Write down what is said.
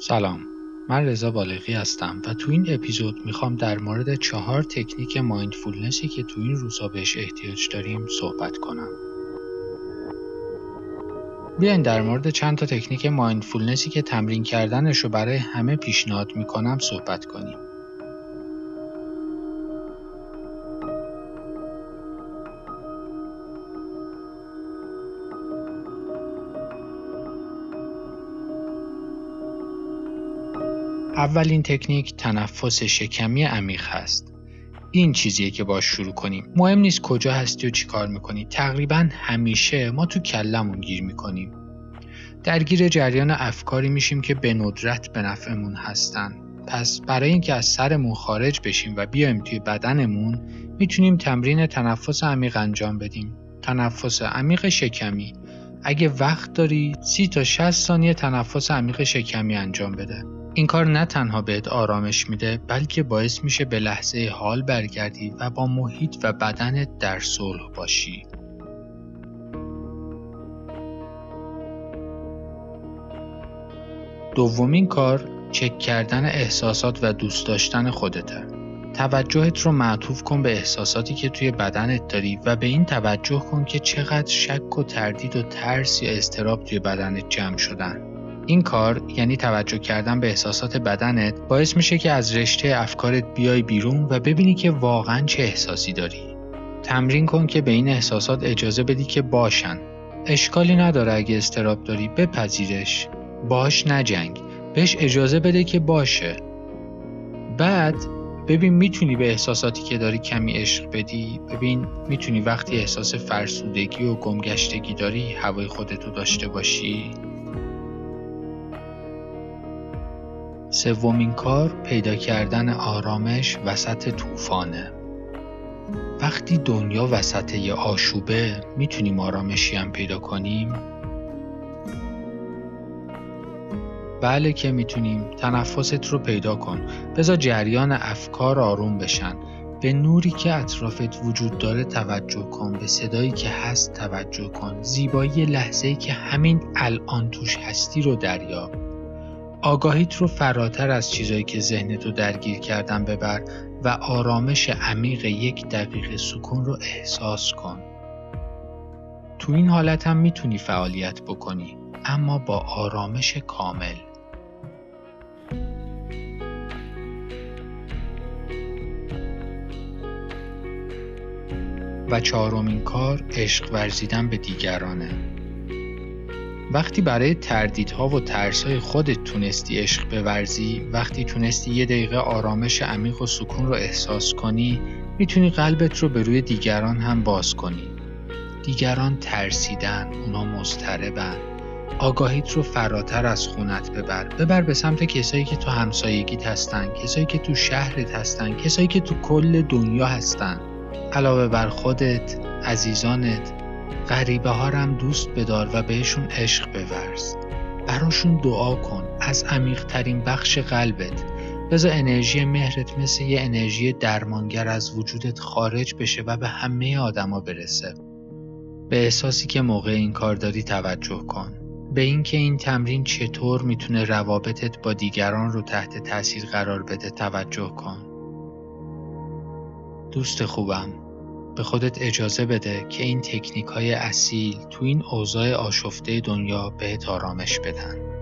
سلام. من رضا بالغی هستم و تو این اپیزود می‌خوام در مورد چهار تکنیک mindfulness ی که تو این روزها بهش احتیاج داریم صحبت کنم. بیاین در مورد چند تا تکنیک mindfulness ی که تمرین کردنش رو برای همه پیشنهاد می‌کنم صحبت کنیم. اولین تکنیک تنفس شکمی عمیق هست. این چیزیه که باش شروع کنیم. مهم نیست کجا هستی و چیکار می‌کنی. تقریبا همیشه ما تو کلمون گیر می‌کنیم. درگیر جریان افکاری میشیم که به ندرت به نفعمون هستن. پس برای اینکه از سرمون خارج بشیم و بیایم توی بدنمون می‌تونیم تمرین تنفس عمیق انجام بدیم. تنفس عمیق شکمی اگه وقت داری 30 تا 60 ثانیه تنفس عمیق شکمی انجام بده. این کار نه تنها بهت آرامش میده بلکه باعث میشه به لحظه حال برگردی و با محیط و بدنت در صلح باشی. دومین کار چک کردن احساسات و دوست داشتن خودته. توجهت رو معطوف کن به احساساتی که توی بدنت داری و به این توجه کن که چقدر شک و تردید و ترس یا استراب توی بدنت جمع شدن. این کار یعنی توجه کردن به احساسات بدنت باعث میشه که از رشته افکارت بیای بیرون و ببینی که واقعا چه احساسی داری. تمرین کن که به این احساسات اجازه بدی که باشن. اشکالی نداره اگه استراب داری بپذیرش. باش نجنگ. بهش اجازه بده که باشه. بعد ببین می‌تونی به احساساتی که داری کمی عشق بدی ببین می‌تونی وقتی احساس فرسودگی و گمگشتگی داری هوای خودتو داشته باشی سومین کار پیدا کردن آرامش وسط طوفانه. وقتی دنیا وسط یه آشوبه می‌تونیم آرامشی هم پیدا کنیم؟ بله که می‌تونیم. تنفست رو پیدا کن. بذار جریان افکار آروم بشن. به نوری که اطرافت وجود داره توجه کن. به صدایی که هست توجه کن. زیبایی لحظه‌ای که همین الان توش هستی رو دریاب. آگاهیت رو فراتر از چیزایی که ذهنت رو درگیر کردن ببر و آرامش عمیق یک دقیقه سکون رو احساس کن. تو این حالت هم می‌تونی فعالیت بکنی اما با آرامش کامل. و چهارمین کار عشق ورزیدن به دیگرانه. وقتی برای تردیدها و ترسهای خودت تونستی عشق بورزی وقتی تونستی یه دقیقه آرامش عمیق و سکون رو احساس کنی می‌تونی قلبت رو به روی دیگران هم باز کنی. دیگران ترسیدن اونا مضطربن. آگاهیت رو فراتر از خونت ببر. ببر به سمت کسایی که تو همسایگیت هستن کسایی که تو شهرت هستن کسایی که تو کل دنیا هستن. علاوه بر خودت عزیزانت غریبه ها هم دوست بدار و بهشون عشق بورز. براشون دعا کن از عمیق ترین بخش قلبت. بذار انرژی مهرت مثل یه انرژی درمانگر از وجودت خارج بشه و به همه آدما برسه. به احساسی که موقع این کار داری توجه کن. به اینکه این تمرین چطور می‌تونه روابطت با دیگران رو تحت تاثیر قرار بده توجه کن. دوست خوبم. به خودت اجازه بده که این تکنیک های اصیل تو این اوضاع آشفته دنیا بهت آرامش بدن.